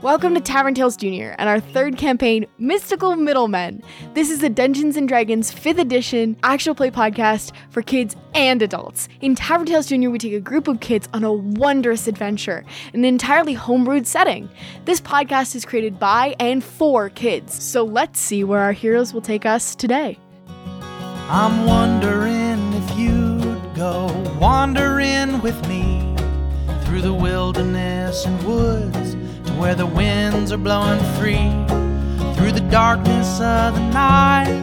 Welcome to Tavern Tales Jr. and our third campaign, Mystical Middlemen. This is the Dungeons and Dragons 5th edition actual play podcast for kids and adults. In Tavern Tales Jr., we take a group of kids on a wondrous adventure in an entirely homebrewed setting. This podcast is created by and for kids, so let's see where our heroes will take us today. I'm wondering if you'd go wandering with me through the wilderness and woods where the winds are blowing free. Through the darkness of the night,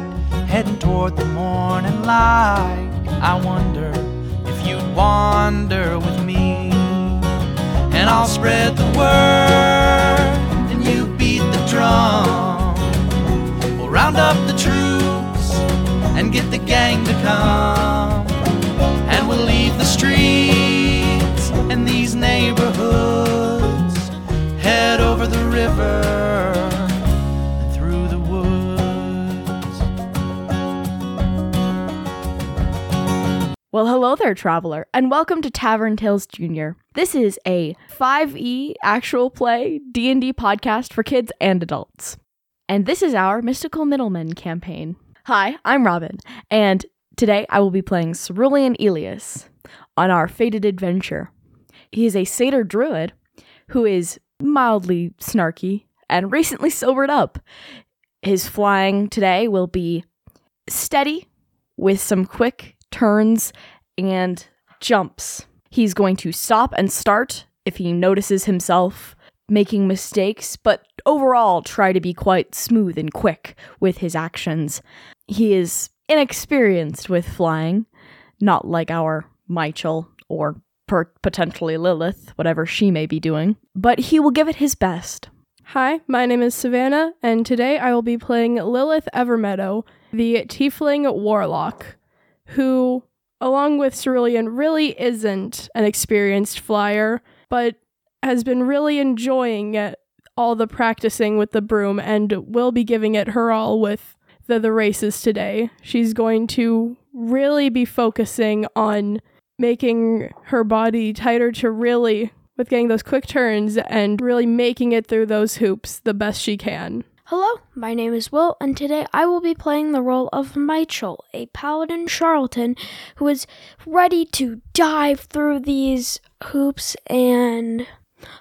heading toward the morning light. I wonder if you'd wander with me. And I'll spread the word, and you beat the drum. We'll round up the troops and get the gang to come. Well, hello there, traveler, and welcome to Tavern Tales Jr. This is a 5e actual play D&D podcast for kids and adults. And this is our Mystical Middlemen campaign. Hi, I'm Robin, and today I will be playing Cerulean Elias on our fated adventure. He is a satyr druid who is mildly snarky and recently sobered up. His flying today will be steady with some quick turns and jumps. He's going to stop and start if he notices himself making mistakes, but overall try to be quite smooth and quick with his actions. He is inexperienced with flying, not like our Michael or per- potentially Lilith, whatever she may be doing, but he will give it his best. Hi, my name is Savannah, and today I will be playing Lilith Evermeadow, the Tiefling Warlock, who, along with Cerulean, really isn't an experienced flyer, but has been really enjoying all the practicing with the broom and will be giving it her all with the, the races today. She's going to really be focusing on making her body tighter to really with getting those quick turns and really making it through those hoops the best she can. Hello, my name is Will, and today I will be playing the role of Michael, a paladin charlatan who is ready to dive through these hoops and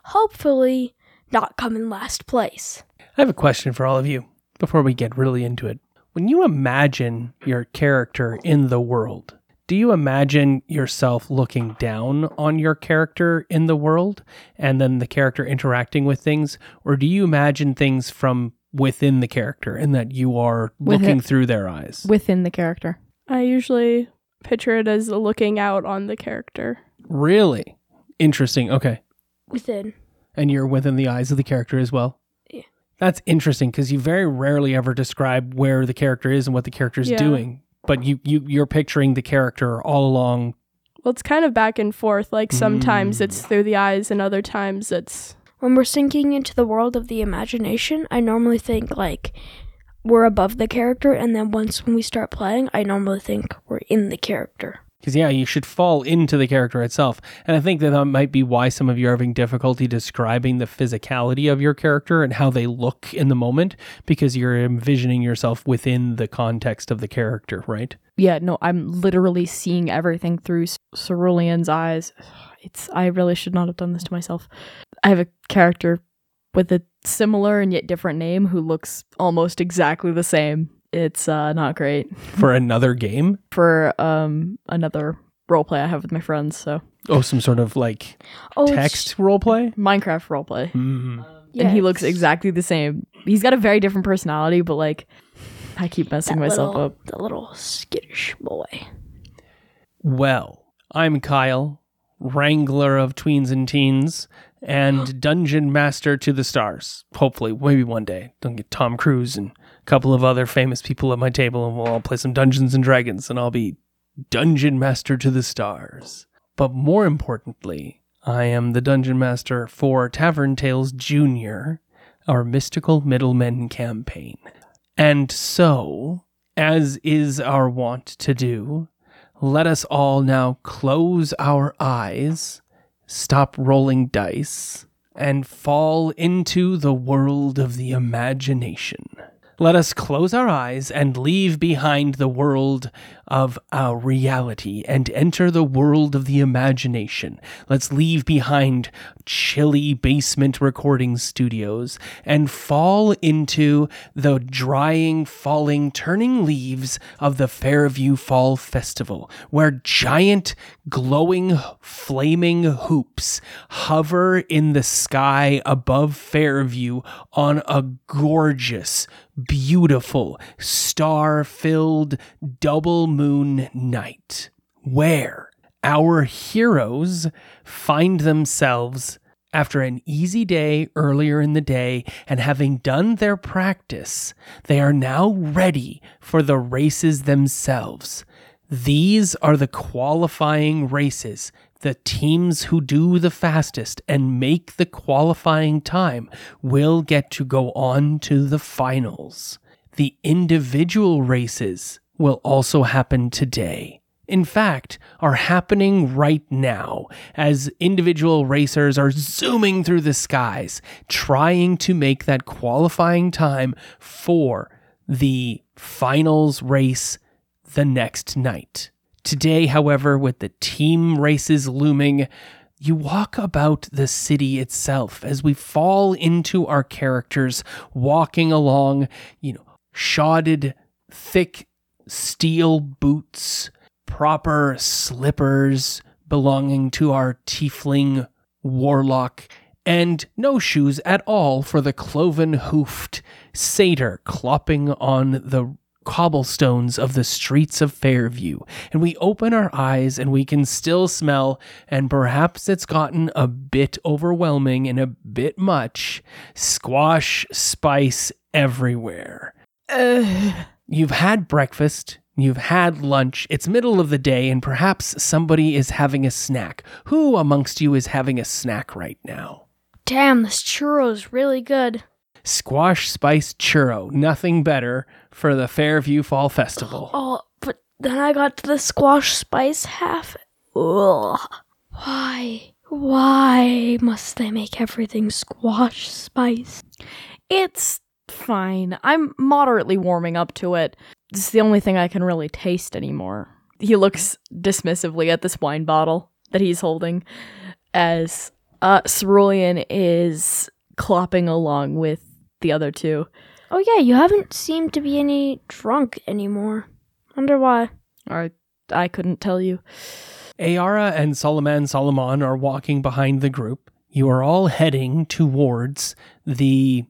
hopefully not come in last place. I have a question for all of you before we get really into it. When you imagine your character in the world, do you imagine yourself looking down on your character in the world and then the character interacting with things? Or do you imagine things from within the character and that you are With looking it- through their eyes? Within the character. I usually picture it as looking out on the character. Really? Interesting. Okay. Within. And you're within the eyes of the character as well? Yeah. That's interesting because you very rarely ever describe where the character is and what the character is Yeah. doing. But you, you you're picturing the character all along Well, it's kind of back and forth. Like sometimes Mm. it's through the eyes, and other times it's. When we're sinking into the world of the imagination, I normally think like we're above the character, and then once when we start playing, I normally think we're in the character. Because yeah, you should fall into the character itself, and I think that that might be why some of you are having difficulty describing the physicality of your character and how they look in the moment, because you're envisioning yourself within the context of the character, right? Yeah, no, I'm literally seeing everything through Cerulean's eyes. It's I really should not have done this to myself. I have a character with a similar and yet different name who looks almost exactly the same. It's uh, not great For another game, for um another roleplay I have with my friends. So oh, some sort of like Oh, it's- text roleplay. Minecraft roleplay, Mm. yeah, and he looks exactly the same. He's got a very different personality, but like I keep messing that myself little, up. The little skittish boy. Well, I'm Kyle, wrangler of tweens and teens, and dungeon master to the stars. Hopefully, maybe one day. Don't get Tom Cruise and a couple of other famous people at my table, and we'll all play some Dungeons and Dragons, and I'll be dungeon master to the stars. But more importantly, I am the dungeon master for Tavern Tales Junior, our mystical middlemen campaign. And so, as is our wont to do, let us all now close our eyes, stop rolling dice, and fall into the world of the imagination. Let us close our eyes and leave behind the world of our reality and enter the world of the imagination. Let's leave behind chilly basement recording studios and fall into the drying, falling, turning leaves of the Fairview Fall Festival, where giant, glowing, flaming hoops hover in the sky above Fairview on a gorgeous, beautiful, star filled double moon night, where our heroes find themselves after an easy day earlier in the day and having done their practice, they are now ready for the races themselves. These are the qualifying races. The teams who do the fastest and make the qualifying time will get to go on to the finals. The individual races will also happen today. In fact, are happening right now as individual racers are zooming through the skies, trying to make that qualifying time for the finals race the next night. Today, however, with the team races looming, you walk about the city itself as we fall into our characters walking along, you know, shodded, thick steel boots, proper slippers belonging to our tiefling warlock, and no shoes at all for the cloven hoofed satyr clopping on the cobblestones of the streets of Fairview. And we open our eyes and we can still smell, and perhaps it's gotten a bit overwhelming and a bit much squash spice everywhere. You've had breakfast, you've had lunch, it's middle of the day, and perhaps somebody is having a snack. Who amongst you is having a snack right now? Damn, this churro's really good. Squash spice churro, nothing better for the Fairview Fall Festival. Oh, but then I got to the squash spice half. Ugh. Why? Why must they make everything squash spice? It's fine. I'm moderately warming up to it. It's the only thing I can really taste anymore. He looks dismissively at this wine bottle that he's holding as uh, Cerulean is clopping along with the other two. Oh yeah, you haven't seemed to be any drunk anymore. Wonder why. Or I couldn't tell you. Ayara and Solomon Solomon are walking behind the group. You are all heading towards the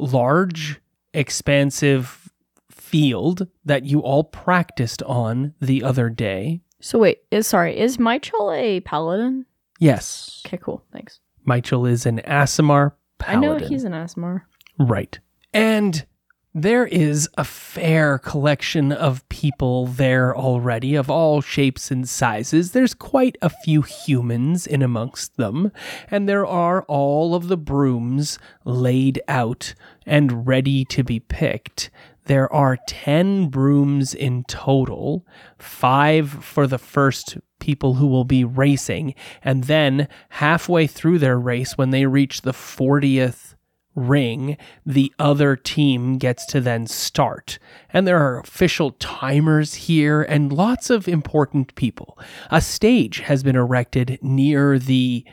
large, expansive field that you all practiced on the other day. So wait, is sorry, is Michael a paladin? Yes, Okay, cool. Thanks. Michael is an Aasimar paladin. I know he's an Aasimar. Right. And there is a fair collection of people there already, of all shapes and sizes. There's quite a few humans in amongst them, and there are all of the brooms laid out and ready to be picked. There are 10 brooms in total, five for the first people who will be racing, and then halfway through their race, when they reach the 40th ring, the other team gets to then start. And there are official timers here and lots of important people. A stage has been erected near the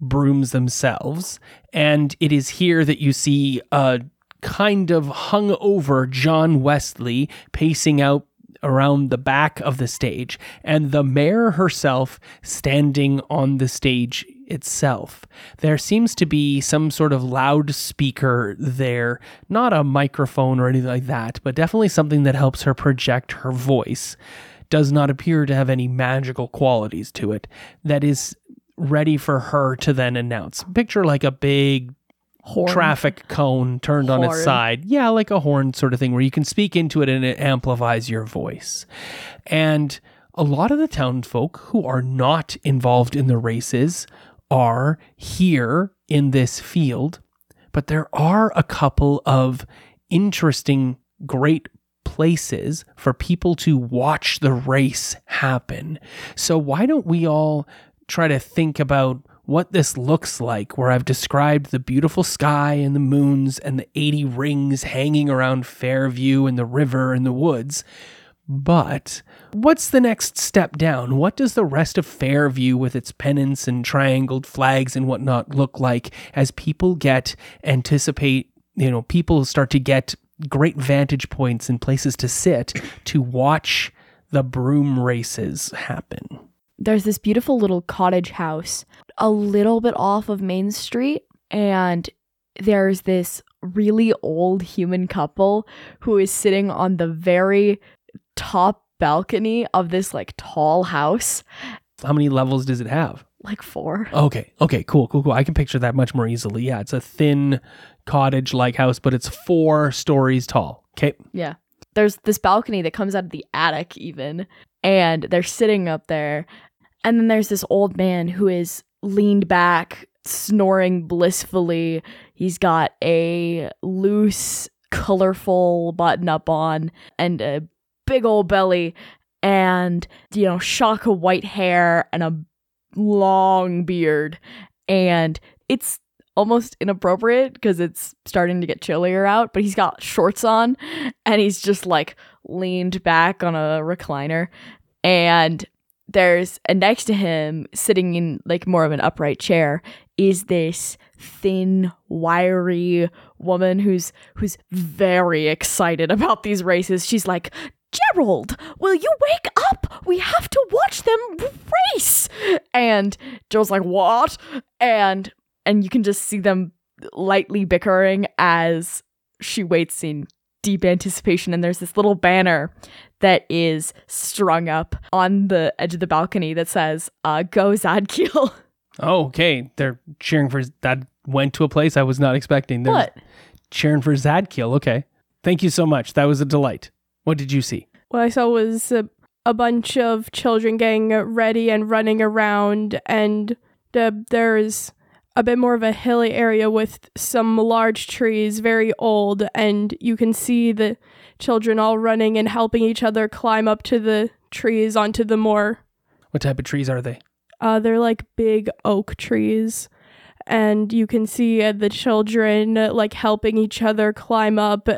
brooms themselves, and it is here that you see a kind of hung over John Wesley pacing out around the back of the stage, and the mayor herself standing on the stage itself. There seems to be some sort of loudspeaker there, not a microphone or anything like that, but definitely something that helps her project her voice. Does not appear to have any magical qualities to it. That is ready for her to then announce. Picture like a big Horn. traffic cone turned on its side. Yeah, like a horn sort of thing where you can speak into it and it amplifies your voice. And a lot of the townsfolk who are not involved in the races are here in this field, but there are a couple of interesting, great places for people to watch the race happen. So, why don't we all try to think about what this looks like, where I've described the beautiful sky and the moons and the 80 rings hanging around Fairview and the river and the woods. But what's the next step down? What does the rest of Fairview with its pennants and triangled flags and whatnot look like as people get anticipate, you know, people start to get great vantage points and places to sit to watch the broom races happen? There's this beautiful little cottage house a little bit off of Main Street, and there's this really old human couple who is sitting on the very top balcony of this like tall house, How many levels does it have? like four. Okay. Okay. Cool. Cool. Cool. I can picture that much more easily. Yeah. It's a thin cottage like house, but it's four stories tall. Okay. Yeah. There's this balcony that comes out of the attic, even, and they're sitting up there. And then there's this old man who is leaned back, snoring blissfully. He's got a loose, colorful button up on and a big old belly and, you know, shock of white hair and a long beard. And it's almost inappropriate because it's starting to get chillier out, but he's got shorts on and he's just like leaned back on a recliner. And there's, and next to him, sitting in like more of an upright chair, is this thin, wiry woman who's who's very excited about these races. She's like, Gerald, will you wake up? We have to watch them race. And Joe's like, what? And and you can just see them lightly bickering as she waits in deep anticipation. And there's this little banner that is strung up on the edge of the balcony that says, uh, go Zadkiel. Oh, okay. They're cheering for that. Went to a place I was not expecting. They're what? Cheering for Zadkiel. Okay. Thank you so much. That was a delight. What did you see? What I saw was a, a bunch of children getting ready and running around, and the, there's a bit more of a hilly area with some large trees, very old, and you can see the children all running and helping each other climb up to the trees onto the more. What type of trees are they? Uh, they're like big oak trees, and you can see uh, the children uh, like helping each other climb up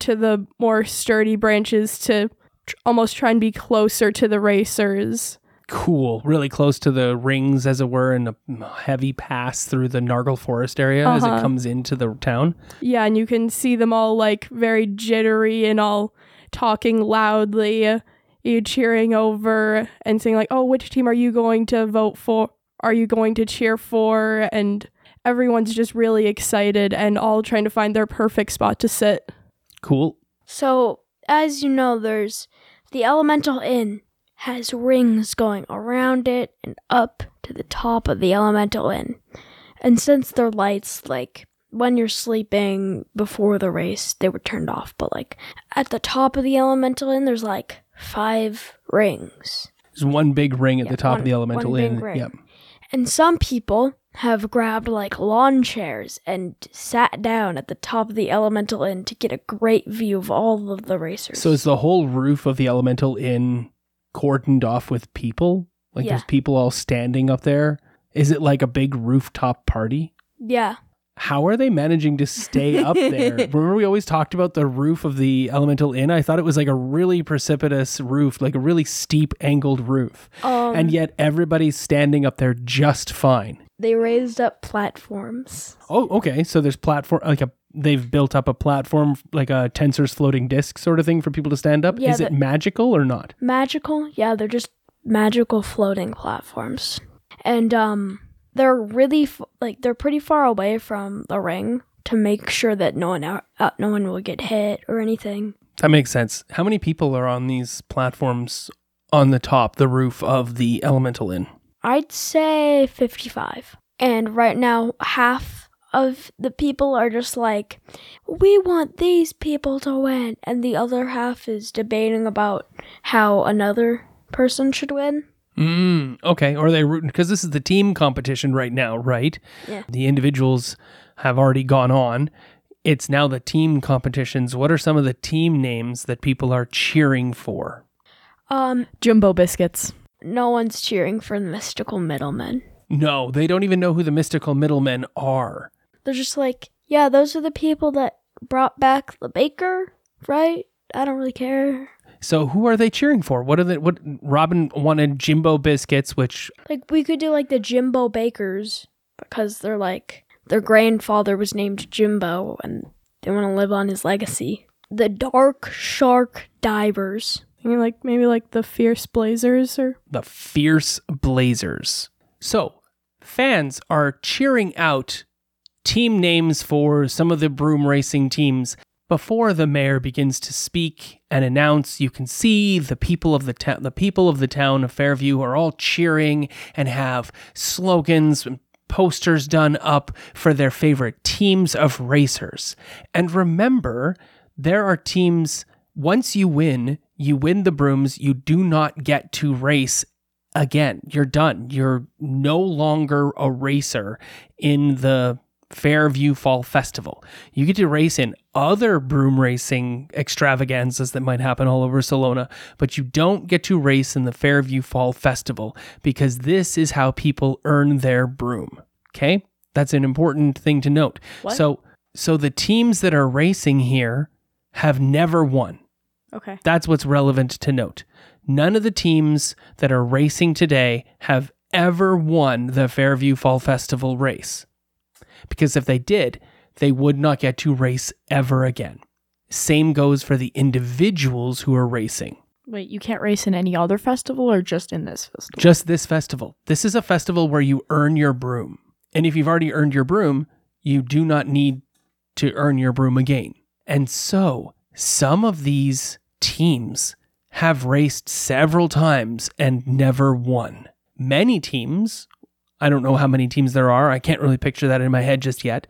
to the more sturdy branches to tr- almost try and be closer to the racers. Cool. Really close to the rings, as it were, and a heavy pass through the Nargle Forest area as it Uh-huh. comes into the town. Yeah, and you can see them all like very jittery and all talking loudly, uh, you cheering over and saying like, "Oh, which team are you going to vote for? Are you going to cheer for?" And everyone's just really excited and all trying to find their perfect spot to sit. Cool. So, as you know, there's the Elemental Inn has rings going around it and up to the top of the Elemental Inn. And since their lights, like when you're sleeping before the race, they were turned off, but like at the top of the Elemental Inn, there's like five rings. There's one big ring at Yeah, the top of the elemental one big inn. ring. Yep. And some people have grabbed like lawn chairs and sat down at the top of the Elemental Inn to get a great view of all of the racers. So is the whole roof of the elemental inn cordoned off with people? Like Yeah. there's people all standing up there? Is it like a big rooftop party? yeah. How are they managing to stay up there? Remember, we always talked about the roof of the Elemental Inn? I thought it was like a really precipitous roof, like a really steep, angled roof. Um, and yet everybody's standing up there just fine. They raised up platforms. Oh, okay. So there's platform, like a, they've built up a platform, like a Tenser's floating disc sort of thing for people to stand up. Yeah, Is it magical or not? Magical? Yeah, they're just magical floating platforms. And um they're really f- like they're pretty far away from the ring to make sure that no one out, uh, no one will get hit or anything. That makes sense. How many people are on these platforms on the top, the roof of the Elemental Inn? I'd say 55. And right now, half of the people are just like, we want these people to win. And the other half is debating about how another person should win. Mm, okay. Or are they rooting? Because this is the team competition right now, right? Yeah. The individuals have already gone on. It's now the team competitions. What are some of the team names that people are cheering for? Um, Jumbo biscuits. No one's cheering for the mystical middlemen. No, they don't even know who the mystical middlemen are. They're just like, yeah, those are the people that brought back the baker, right? I don't really care. So who are they cheering for? What are the what Robin wanted Jimbo biscuits, which Like we could do like the Jimbo Bakers because they're like their grandfather was named Jimbo and they want to live on his legacy. The Dark Shark Divers. I mean, like maybe like the Fierce Blazers or the Fierce Blazers. So, fans are cheering out team names for some of the broom racing teams before the mayor begins to speak and announce you can see the people of the town the people of the town of Fairview are all cheering and have slogans and posters done up for their favorite teams of racers. And remember, there are teams once you win, you win the brooms, you do not get to race again. You're done. You're no longer a racer in the Fairview Fall Festival. You get to race in other broom racing extravaganzas that might happen all over Salona, but you don't get to race in the Fairview Fall Festival because this is how people earn their broom. Okay? That's an important thing to note. What? So so the teams that are racing here have never won. Okay. That's what's relevant to note. None of the teams that are racing today have ever won the Fairview Fall Festival race. Because if they did, they would not get to race ever again. Same goes for the individuals who are racing. Wait, you can't race in any other festival or just in this festival? Just this festival. This is a festival where you earn your broom. And if you've already earned your broom, you do not need to earn your broom again. And so, some of these teams have raced several times and never won. Many teams, I don't know how many teams there are, I can't really picture that in my head just yet,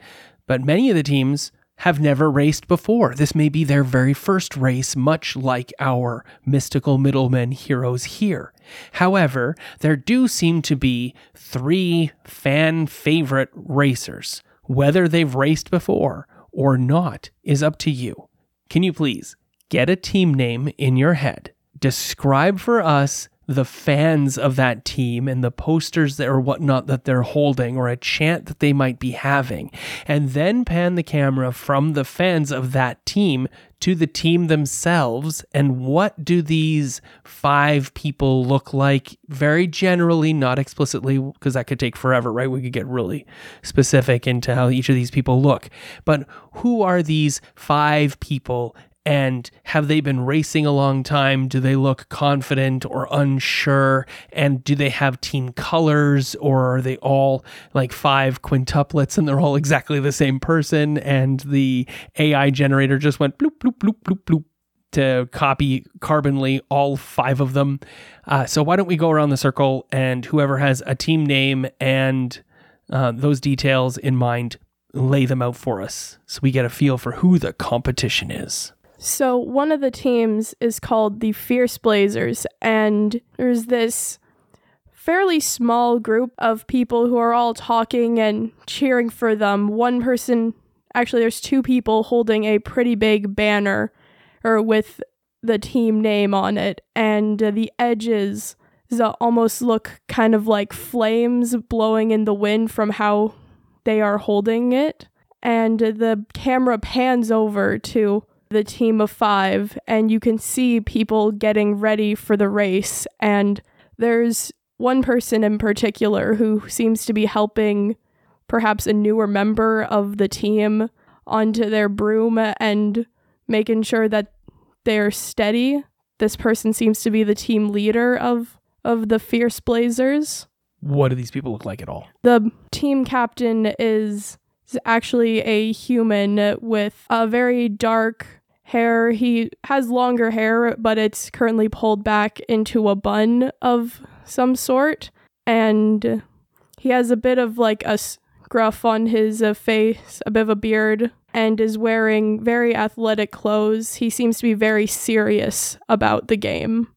but many of the teams have never raced before. This may be their very first race, much like our mystical middlemen heroes here. However, there do seem to be three fan favorite racers. Whether they've raced before or not is up to you. Can you please get a team name in your head? Describe for us the fans of that team and the posters that or whatnot that they're holding or a chant that they might be having, and then pan the camera from the fans of that team to the team themselves. And what do these five people look like? Very generally, not explicitly, because that could take forever, right? We could get really specific into how each of these people look. But who are these five people and have they been racing a long time? Do they look confident or unsure? And do they have team colors or are they all like five quintuplets and they're all exactly the same person? And the AI generator just went bloop, bloop, bloop, bloop, bloop to copy carbonly all five of them. Uh, so why don't we go around the circle and whoever has a team name and uh, those details in mind, lay them out for us so we get a feel for who the competition is. So one of the teams is called the Fierce Blazers, and there's this fairly small group of people who are all talking and cheering for them. One person, actually, there's two people holding a pretty big banner or with the team name on it, and uh, the edges that almost look kind of like flames blowing in the wind from how they are holding it. And the camera pans over to the team of five, and you can see people getting ready for the race. And there's one person in particular who seems to be helping perhaps a newer member of the team onto their broom and making sure that they're steady. This person seems to be the team leader of of the Fierce Blazers. What do these people look like at all? The team captain is is actually a human with a very dark hair. He has longer hair, but it's currently pulled back into a bun of some sort. And he has a bit of like a scruff on his uh, face, a bit of a beard, and is wearing very athletic clothes. He seems to be very serious about the game.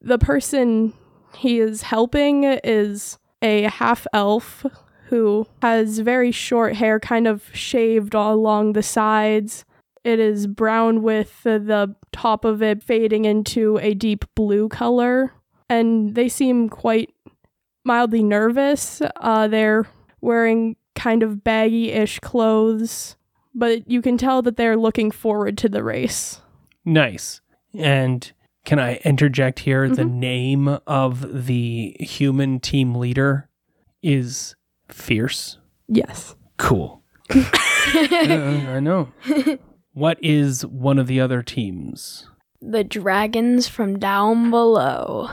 The person he is helping is a half elf who has very short hair, kind of shaved all along the sides. It is brown with the, the top of it fading into a deep blue color. And they seem quite mildly nervous. Uh, they're wearing kind of baggy ish clothes, but you can tell that they're looking forward to the race. Nice. And can I interject here? The Mhm. name of the human team leader is Fierce. Yes. Cool. Uh, I know. What is one of the other teams? the dragons from down below.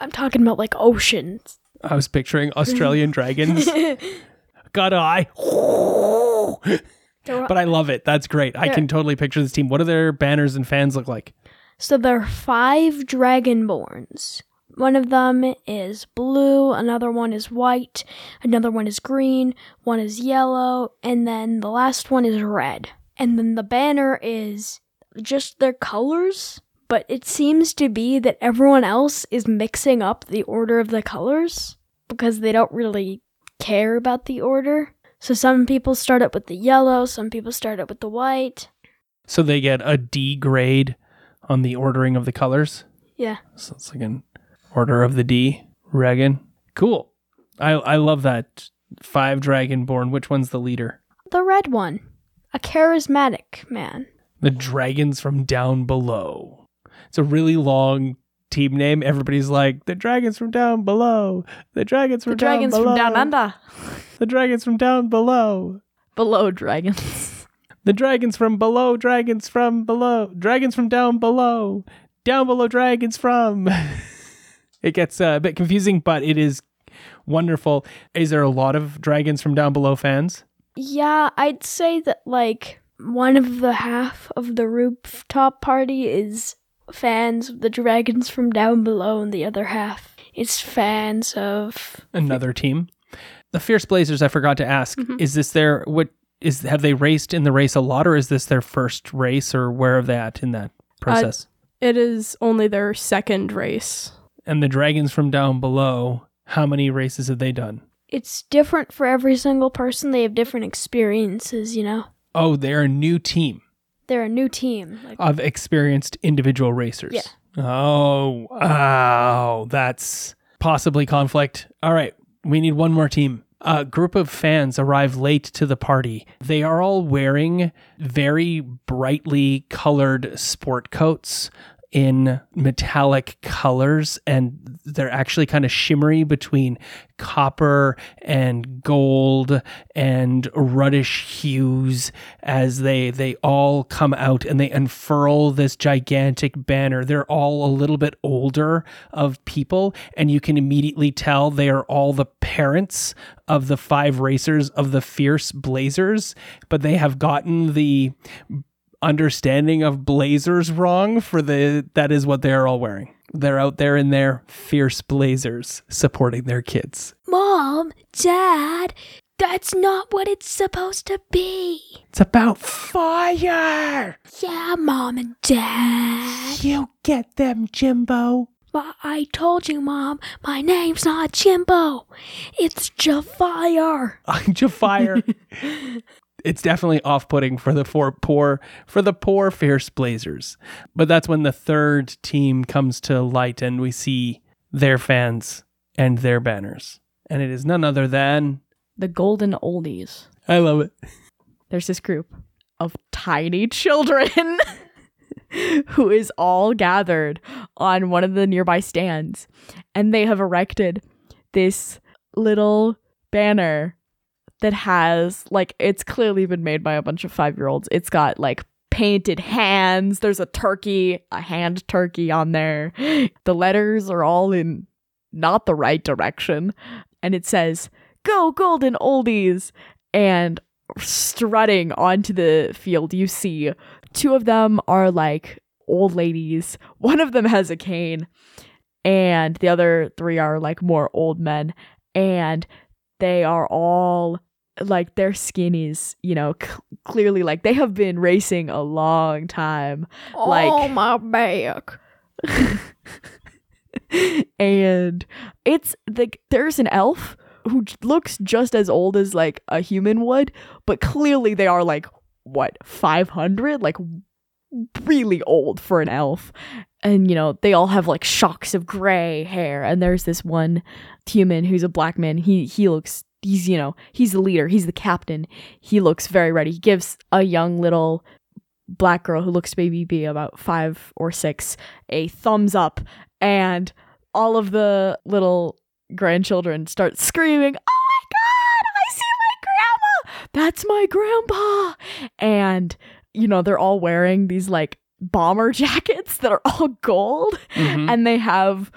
I'm talking about like oceans. I was picturing Australian dragons. God, eye. They're- But I love it. That's great. I can totally picture this team. What do their banners and fans look like? So there are five dragonborns. One of them is blue, another one is white, another one is green, one is yellow, and then the last one is red. And then the banner is just their colors, but it seems to be that everyone else is mixing up the order of the colors because they don't really care about the order. So some people start up with the yellow, some people start up with the white. So they get a D grade on the ordering of the colors. Yeah. So it's like an order of the D. Regan. Cool. I I love that. Five dragonborn. Which one's the leader? The red one. A charismatic man. The dragons from down below. It's a really long team name. Everybody's like the dragons from down below. The dragons from The dragons down from down under. The dragons from down below. Below dragons. The dragons from below, dragons from below, dragons from down below, down below, dragons from. it gets uh, a bit confusing, but it is wonderful. Is there a lot of dragons from down below fans? Yeah, I'd say that like one of the half of the rooftop party is fans of the dragons from down below, and the other half is fans of. Another team. The Fierce Blazers, I forgot to ask, Mhm. is this their, what is, have they raced in the race a lot, or is this their first race, or where are they at in that process? It is only their second race. and the dragons from down below, how many races have they done? It's different for every single person. They have different experiences, you know. Oh, they're a new team. They're a new team. Like, of experienced individual racers. Yeah. Oh, wow. That's possibly conflict. All right. We need one more team. A group of fans arrive late to the party. They are all wearing very brightly colored sport coats in metallic colors and they're actually kind of shimmery between copper and gold and reddish hues as they they all come out and they unfurl this gigantic banner. They're all a little bit older of people and you can immediately tell they are all the parents of the five racers of the fierce blazers but they have gotten the understanding of blazers wrong for the that is what they're all wearing they're out there in their fierce blazers supporting their kids Mom, Dad, that's not what it's supposed to be. it's about fire Yeah, Mom and Dad. you get them jimbo But I told you, Mom, my name's not Jimbo. It's Jafire. I'm Jafire. it's definitely off-putting for the four poor for the poor fierce blazers. But that's when the third team comes to light and we see their fans and their banners. And it is none other than the golden oldies. I love it. There's this group of tiny children who is all gathered on one of the nearby stands. And they have erected this little banner that has, like, it's clearly been made by a bunch of five year olds. It's got, like, painted hands. There's a turkey, a hand turkey on there. The letters are all in not the right direction. And it says, Go Golden Oldies! And strutting onto the field, you see two of them are like old ladies. One of them has a cane, and the other three are like more old men. And they are all like their skin is, you know, c- clearly like they have been racing a long time. Like- oh, my back. and it's like there's an elf who looks just as old as like a human would, but clearly they are like what 500 like really old for an elf. And, you know, they all have like shocks of gray hair. And there's this one human who's a black man. He he looks he's, you know, he's the leader, he's the captain. He looks very ready. He gives a young little black girl who looks to maybe be about five or six a thumbs up and all of the little grandchildren start screaming, Oh my god, I see my grandma! That's my grandpa! And, you know, they're all wearing these like bomber jackets that are all gold Mhm. and they have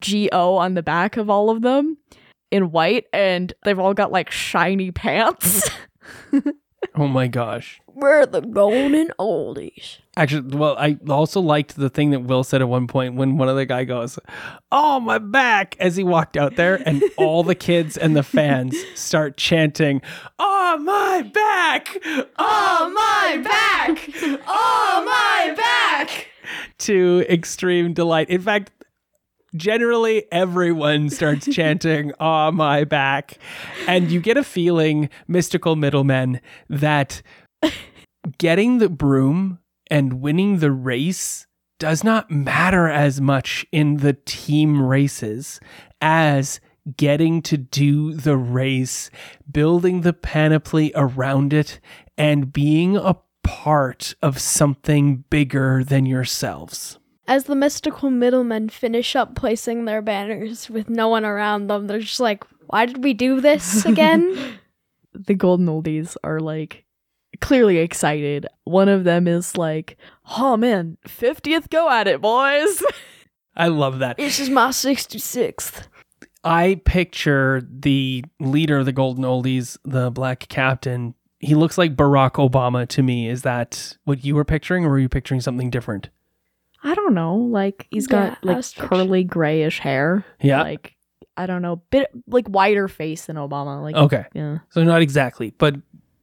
GO on the back of all of them in white and they've all got like shiny pants. oh my gosh. We're the golden oldies. Actually, well, I also liked the thing that Will said at one point when one of the guy goes, "Oh, my back!" as he walked out there, and all the kids and the fans start chanting, "Oh, my back! Oh, my back! Oh, my back!" to extreme delight. In fact, generally everyone starts chanting "Oh, my back," and you get a feeling, mystical middlemen, that getting the broom and winning the race does not matter as much in the team races as getting to do the race, building the panoply around it, and being a part of something bigger than yourselves. As the mystical middlemen finish up placing their banners with no one around them, they're just like, why did we do this again? the golden oldies are like clearly excited. One of them is like, "Oh man, 50th go at it, boys." I love that. this is my 66th. I picture the leader of the Golden Oldies, the black captain. He looks like Barack Obama to me. Is that what you were picturing, or were you picturing something different? I don't know, like he's got I like curly grayish hair. Yeah. Like I don't know, bit like wider face than Obama. Like Okay. yeah. So not exactly, but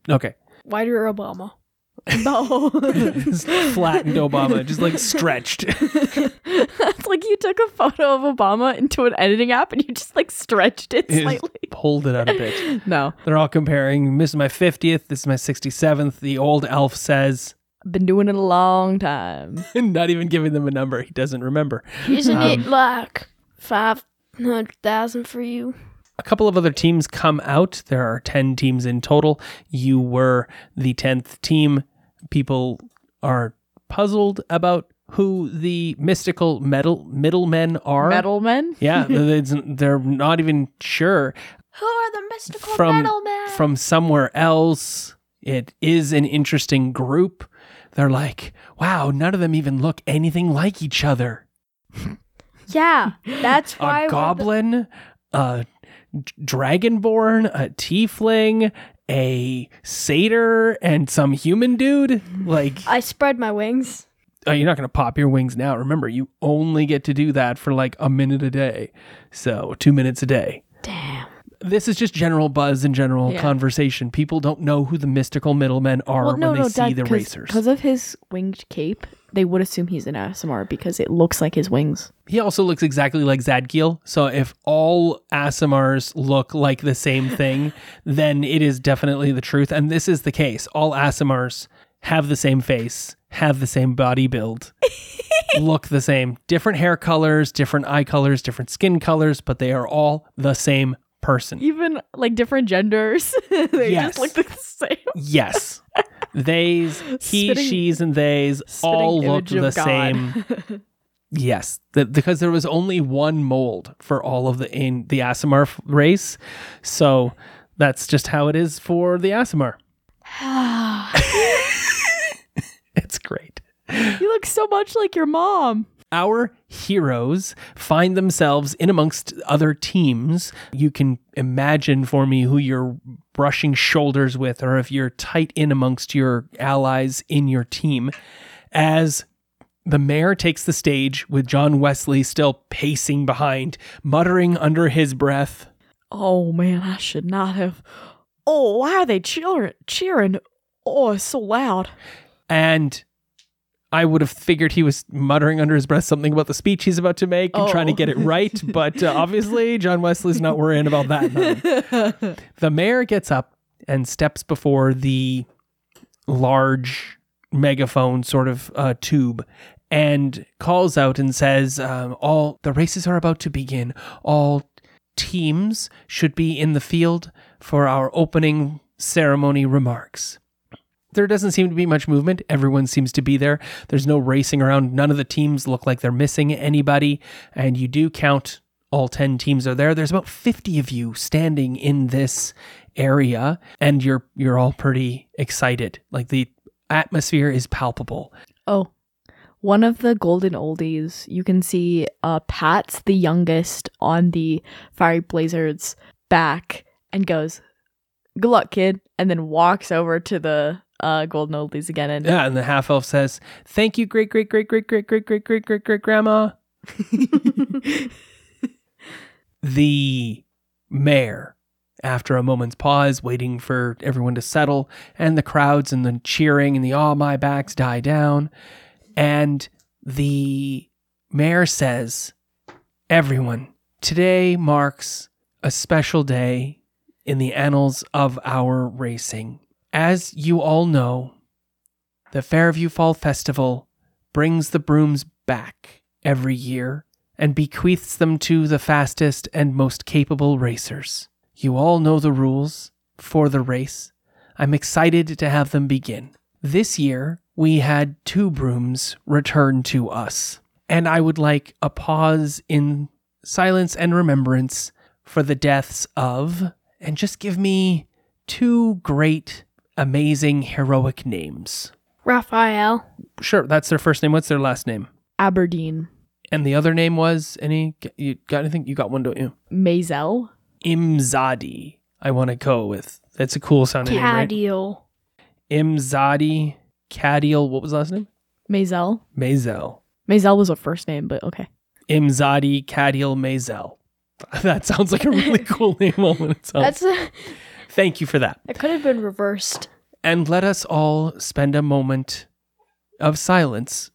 okay. Wider Obama. No. Flattened Obama, just like stretched. That's like you took a photo of Obama into an editing app and you just like stretched it Just slightly. pulled it out a bit. No. They're all comparing. This is my 50th. This is my 67th. The old elf says, Been doing it a long time. not even giving them a number. He doesn't remember. Isn't Um, it like 500,000 for you? a couple of other teams come out. There are 10 teams in total. You were the 10th team. People are puzzled about who the mystical metal middlemen are. Metalmen? Yeah, they're not even sure. Who are the mystical From middlemen? from somewhere else. It is an interesting group. They're like, wow, none of them even look anything like each other. yeah, that's why a we're the- goblin, a dragonborn, a tiefling, a satyr, and some human dude. Like, I spread my wings. oh, you're not going to pop your wings now. Remember, you only get to do that for like a minute a day. So, two minutes a day. Damn. This is just general buzz and general Yeah. conversation. People don't know who the mystical middlemen are when they see the racers. Because of his winged cape, they would assume he's an Aasimar because it looks like his wings. He also looks exactly like Zadkiel. So if all Aasimars look like the same thing, then it is definitely the truth. And this is the case. All Aasimars have the same face, have the same body build, look the same. Different hair colors, different eye colors, different skin colors, but they are all the same person. Even like different genders, they Yes. just look the same. Yes. Theys, he, Spitting- she's, and theys all spitting look the God. same. Yes, the, because there was only one mold for all of the in the Aasimar race, so that's just how it is for the Aasimar. It's great. you look so much like your mom. Our heroes find themselves in amongst other teams. You can imagine for me who you're brushing shoulders with, or if you're tight in amongst your allies in your team, as the mayor takes the stage with John Wesley still pacing behind, muttering under his breath. Oh man, I should not have. Oh, why are they cheering? Cheering? Oh, so loud. And I would have figured he was muttering under his breath something about the speech he's about to make and trying to Oh. get it right. But uh, obviously, John Wesley's not worrying about that. none. the mayor gets up and steps before the large megaphone sort of uh, tube and calls out and says, um, "All the races are about to begin. All teams should be in the field for our opening ceremony remarks." There doesn't seem to be much movement. Everyone seems to be there. There's no racing around. None of the teams look like they're missing anybody. And you do count all 10 teams are there. There's about 50 of you standing in this area and you're you're all pretty excited. Like the atmosphere is palpable. Oh, one of the golden oldies, you can see uh, Pat's the youngest on the Fiery Blazers back and goes, Good luck, kid. And then walks over to the uh, golden oldies again. And Yeah, and the half elf says, "Thank you, great great great great great great great great great great grandma." the mayor, after a moment's pause, waiting for everyone to settle, and the crowds and the cheering and the "all my backs" die down, and the mayor says, "Everyone, today marks a special day in the annals of our racing. As you all know, the Fairview Fall Festival brings the brooms back every year and bequeaths them to the fastest and most capable racers. You all know the rules for the race. I'm excited to have them begin. This year, we had two brooms return to us, and I would like a pause in silence and remembrance for the deaths of, and just give me two great, amazing, heroic names. Raphael. Sure, that's their first name. What's their last name? Aberdeen, And the other name was any? You got anything? You got one, don't you? Mazel, Imzadi. I want to go with. That's a cool sounding name, right? Cadiel. Imzadi Cadiel. What was the last name? Mazel. Mazel. Mazel was a first name, but okay. Imzadi Cadiel Mazel. That sounds like a really cool name all in itself. That's a, Thank you for that. it could have been reversed. And let us all spend a moment of silence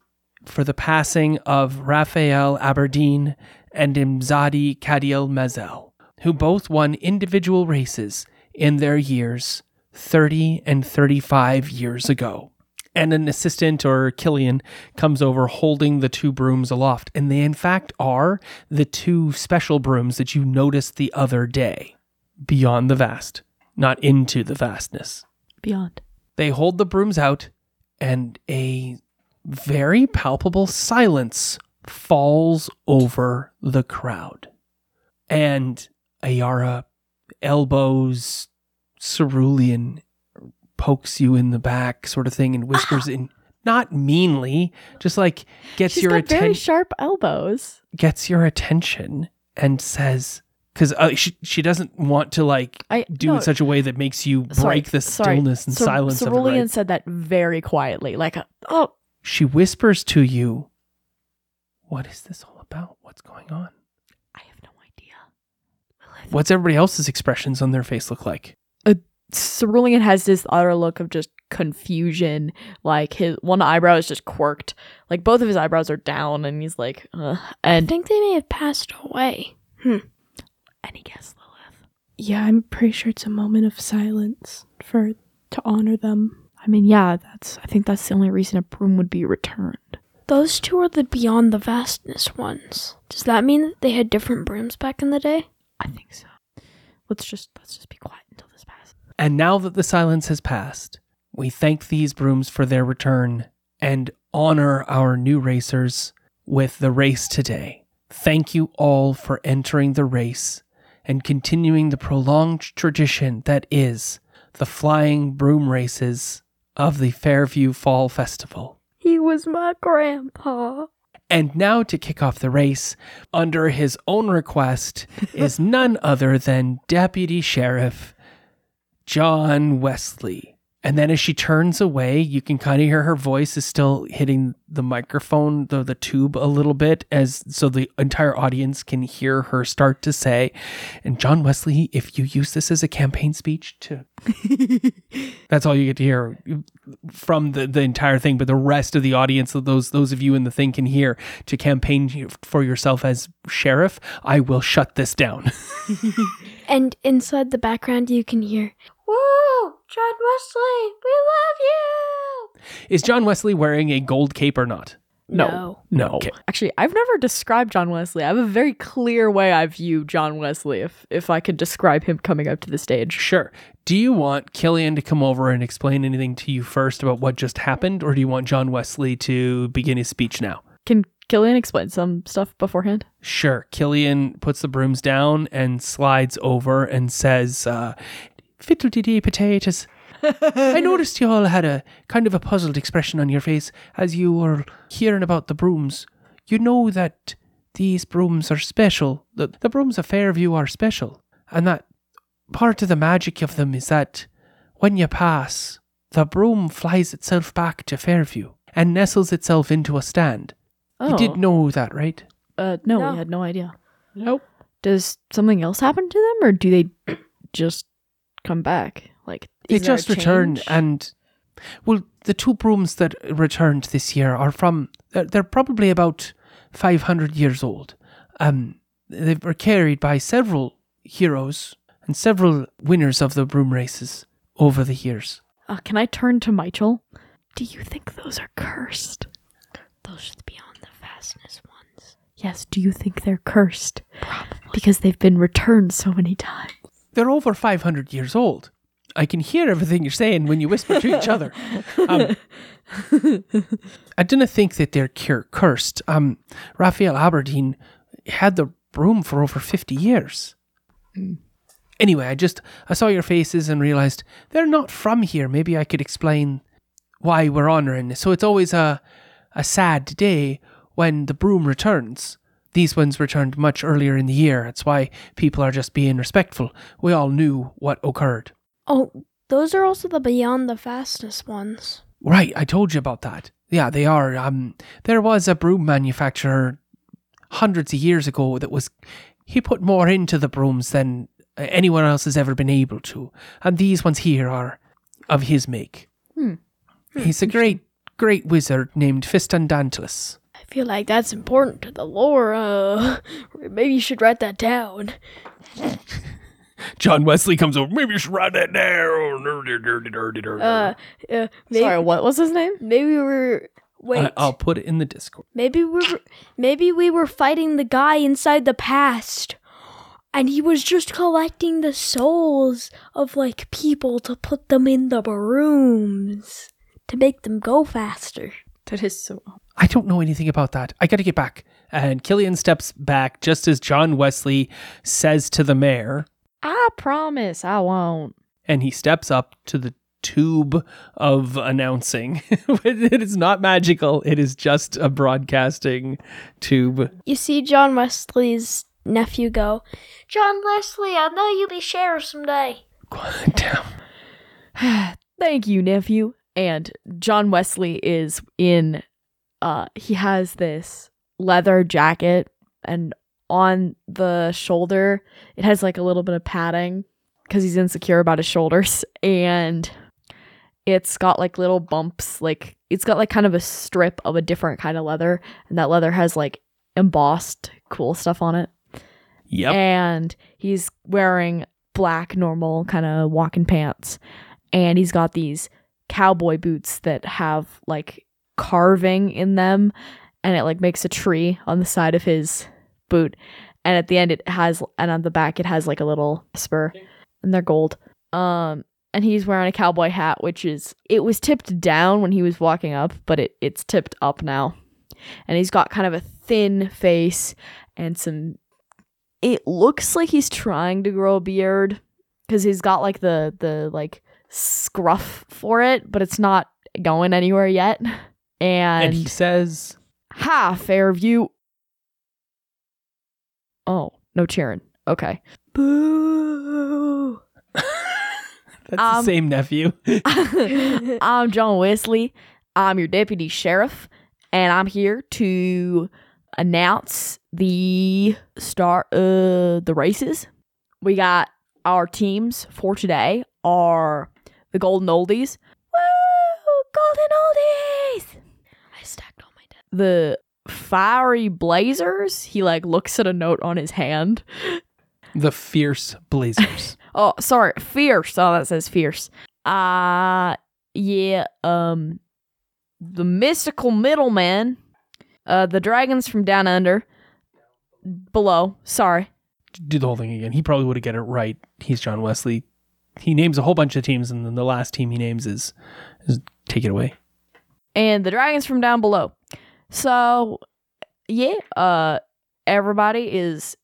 for the passing of Raphael Aberdeen and Imzadi Cadiel Mazel, who both won individual races in their years 30 and 35 years ago. And an assistant or Killian comes over holding the two brooms aloft. And they, in fact, are the two special brooms that you noticed the other day beyond the vast, not into the vastness. Beyond. They hold the brooms out, and a very palpable silence falls over the crowd. And Ayara elbows Cerulean, pokes you in the back, sort of thing, and whispers in not meanly, just like gets She's your got very attention sharp elbows. gets your attention and says because uh, she she doesn't want to like I do it no, in such a way that makes you sorry, break the sorry. stillness and Cer- silence of it. Cerulean right? said that very quietly, like, "Oh, She whispers to you, "What is this all about? What's going on? I have no idea." Lilith. What's everybody else's expressions on their face look like?" Cerulean has this utter look of just confusion. Like his one eyebrow is just quirked. Like both of his eyebrows are down, and he's like, Ugh. I think they may have passed away. Any guess, Lilith? Yeah, I'm pretty sure it's a moment of silence for to honor them. I mean, yeah, that's. I think that's the only reason a broom would be returned. Those two are the beyond the vastness ones. Does that mean that they had different brooms back in the day? I think so. Let's just let's just be quiet until this passes. And now that the silence has passed, we thank these brooms for their return and honor our new racers with the race today. Thank you all for entering the race and continuing the prolonged tradition that is the flying broom races of the Fairview Fall Festival. He was my grandpa. And now to kick off the race, under his own request, is none other than Deputy Sheriff John Wesley. And then as she turns away, you can kind of hear her voice is still hitting the microphone, the, the tube a little bit, as so the entire audience can hear her start to say, and John Wesley, if you use this as a campaign speech to that's all you get to hear uh, from the, the entire thing, but the rest of the audience, those those of you in the thing can hear to campaign for yourself as sheriff. I will shut this down. And inside the background, you can hear, Whoa, John Wesley, we love you! Is John Wesley wearing a gold cape or not? No. No. Okay. Actually, I've never described John Wesley. I have a very clear way I view John Wesley if if I could describe him coming up to the stage. Sure. Do you want Killian to come over and explain anything to you first about what just happened, or do you want John Wesley to begin his speech now? Can Killian explain some stuff beforehand? Sure. Killian puts the brooms down and slides over and says, uh, Fiddle-dee-dee potatoes. I noticed you all had a kind of a puzzled expression on your face as you were hearing about the brooms. You know that these brooms are special. The, the brooms of Fairview are special. And that part of the magic of them is that when you pass, the broom flies itself back to Fairview and nestles itself into a stand. Oh, You did know that, right? Uh, no, No. we had no idea. Nope. Does something else happen to them, or do they just come back? Like They is there a just returned, and well, the two brooms that returned this year are from. They're, they're probably about five hundred years old. Um, they were carried by several heroes and several winners of the broom races over the years. Uh, can I turn to Michael? Do you think those are cursed? Those should be on the fastness ones. Yes. Do you think they're cursed? Probably because they've been returned so many times. They're over five hundred years old. I can hear everything you're saying when you whisper to each other. Um, I didn't think that they're cure cursed. Um, Raphael Aberdeen had the broom for over fifty years. Anyway, I just I saw your faces and realized they're not from here. Maybe I could explain why we're honoring this. So it's always a a sad day when the broom returns. These ones returned much earlier in the year. That's why people are just being respectful. We all knew what occurred. Oh, those are also the beyond the fastness ones. Right, I told you about that. Yeah, they are. Um, there was a broom manufacturer hundreds of years ago that was he put more into the brooms than uh, anyone else has ever been able to, and these ones here are of his make. Hmm. He's a great, great wizard named Fistandantilus. I feel like that's important to the lore. Uh, maybe you should write that down. John Wesley comes over. Maybe you should write that down. Uh, uh maybe, Sorry, what was his name? maybe we were. Wait. I- I'll put it in the Discord. Maybe we were, maybe we were fighting the guy inside the past. And he was just collecting the souls of like people to put them in the brooms to make them go faster. That is so. I don't know anything about that. I got to get back. And Killian steps back just as John Wesley says to the mayor, I promise I won't. and he steps up to the tube of announcing. it is not magical, it is just a broadcasting tube. You see John Wesley's nephew go, John Wesley, I know you'll be sheriff someday. Damn. Thank you, nephew. And John Wesley is in uh he has this leather jacket and on the shoulder it has like a little bit of padding cuz he's insecure about his shoulders and it's got like little bumps like it's got like kind of a strip of a different kind of leather and that leather has like embossed cool stuff on it Yep. and he's wearing black normal kind of walking pants and he's got these cowboy boots that have like carving in them and it like makes a tree on the side of his boot. And at the end it has and on the back it has like a little spur and they're gold. Um and he's wearing a cowboy hat which is it was tipped down when he was walking up but it, it's tipped up now. And he's got kind of a thin face and some it looks like he's trying to grow a beard because he's got like the the like scruff for it but it's not going anywhere yet. And, and he says, Ha, fairview. Oh no cheering. Okay. Boo. That's the Um, same nephew. i'm john wesley. I'm your deputy sheriff and i'm here to announce the start uh the races. We got our teams for today are the golden oldies Woo! golden oldies I stacked all my debt. the fiery blazers he like looks at a note on his hand the fierce blazers. oh sorry fierce oh that says fierce uh yeah um the mystical middleman. uh, the dragons from down under, below. Sorry. Do the whole thing again. He probably would have get it right. He's John Wesley. He names a whole bunch of teams, and then the last team he names is, is take it away. and the dragons from down below. So, yeah, uh, everybody is.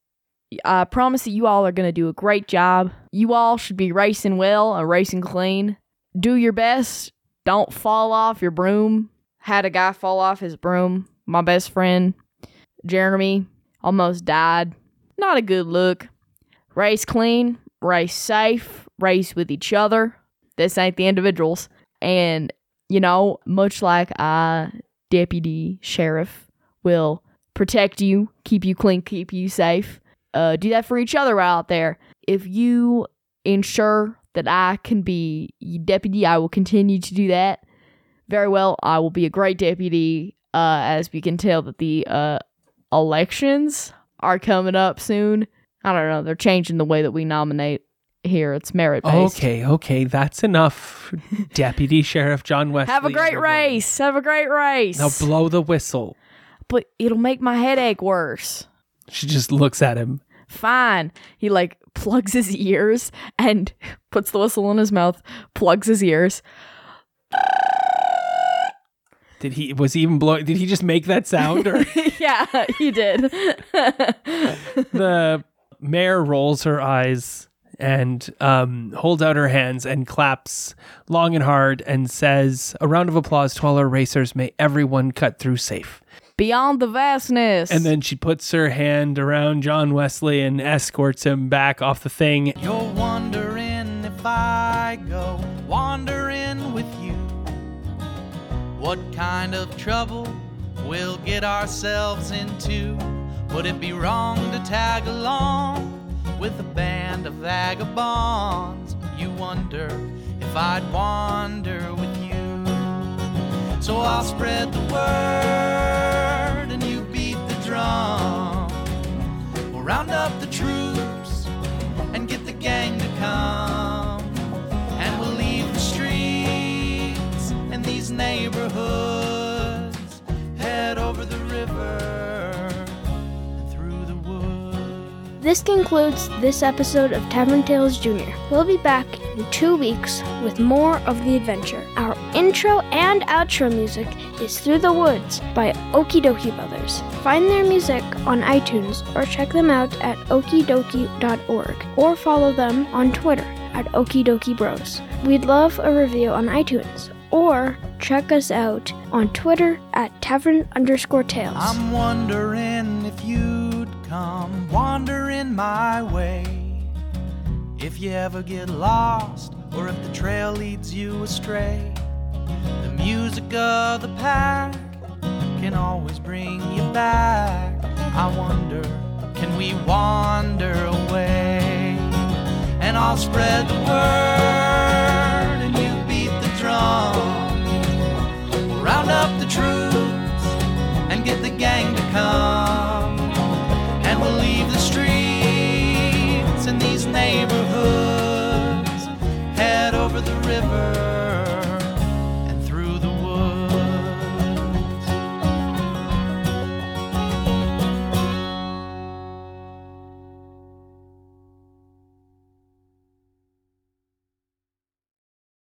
I promise that you all are to do a great job. You all should be racing well and racing clean. Do your best. Don't fall off your broom. Had a guy fall off his broom. My best friend, Jeremy, almost died. Not a good look. Race clean, race safe, race with each other. This ain't the individuals. And you know, much like a deputy sheriff will protect you, keep you clean, keep you safe. Uh, do that for each other out there. If you ensure that I can be deputy, I will continue to do that. Very well, I will be a great deputy. Uh, as we can tell that the uh, elections are coming up soon. I don't know. They're changing the way that we nominate here. It's merit based. Okay, okay, that's enough. Deputy Sheriff John Wesley. Have a great race. Have a great race. Now blow the whistle. but it'll make my headache worse. She just looks at him. Fine. He like plugs his ears and puts the whistle in his mouth, plugs his ears. Did he was he even blowing? Did he just make that sound? Or yeah, he did. the mayor rolls her eyes and um, holds out her hands and claps long and hard and says, "A round of applause to all our racers. May everyone cut through safe." Beyond the vastness. And then she puts her hand around John Wesley and escorts him back off the thing. You're wondering if I go wandering with you. What kind of trouble we'll get ourselves into? Would it be wrong to tag along with a band of vagabonds? You wonder if I'd wander with you. So I'll spread the word and you beat the drum. We'll round up the troops and get the gang to come. And we'll leave the streets and these neighborhoods. This concludes this episode of Tavern Tales Jr. We'll be back in two weeks with more of the adventure. Our intro and outro music is Through the Woods by Okee Dokee Brothers. Find their music on iTunes or check them out at okeedokee.org or follow them on Twitter at Okee Dokee Bros. We'd love a review on iTunes or check us out on Twitter at tavern underscore tales. I'm wondering if you'd come wandering my way. If you ever get lost, or if the trail leads you astray, the music of the pack can always bring you back. I wonder, can we wander away? And I'll spread the word, and you beat the drum. Round up the troops and get the gang to come. River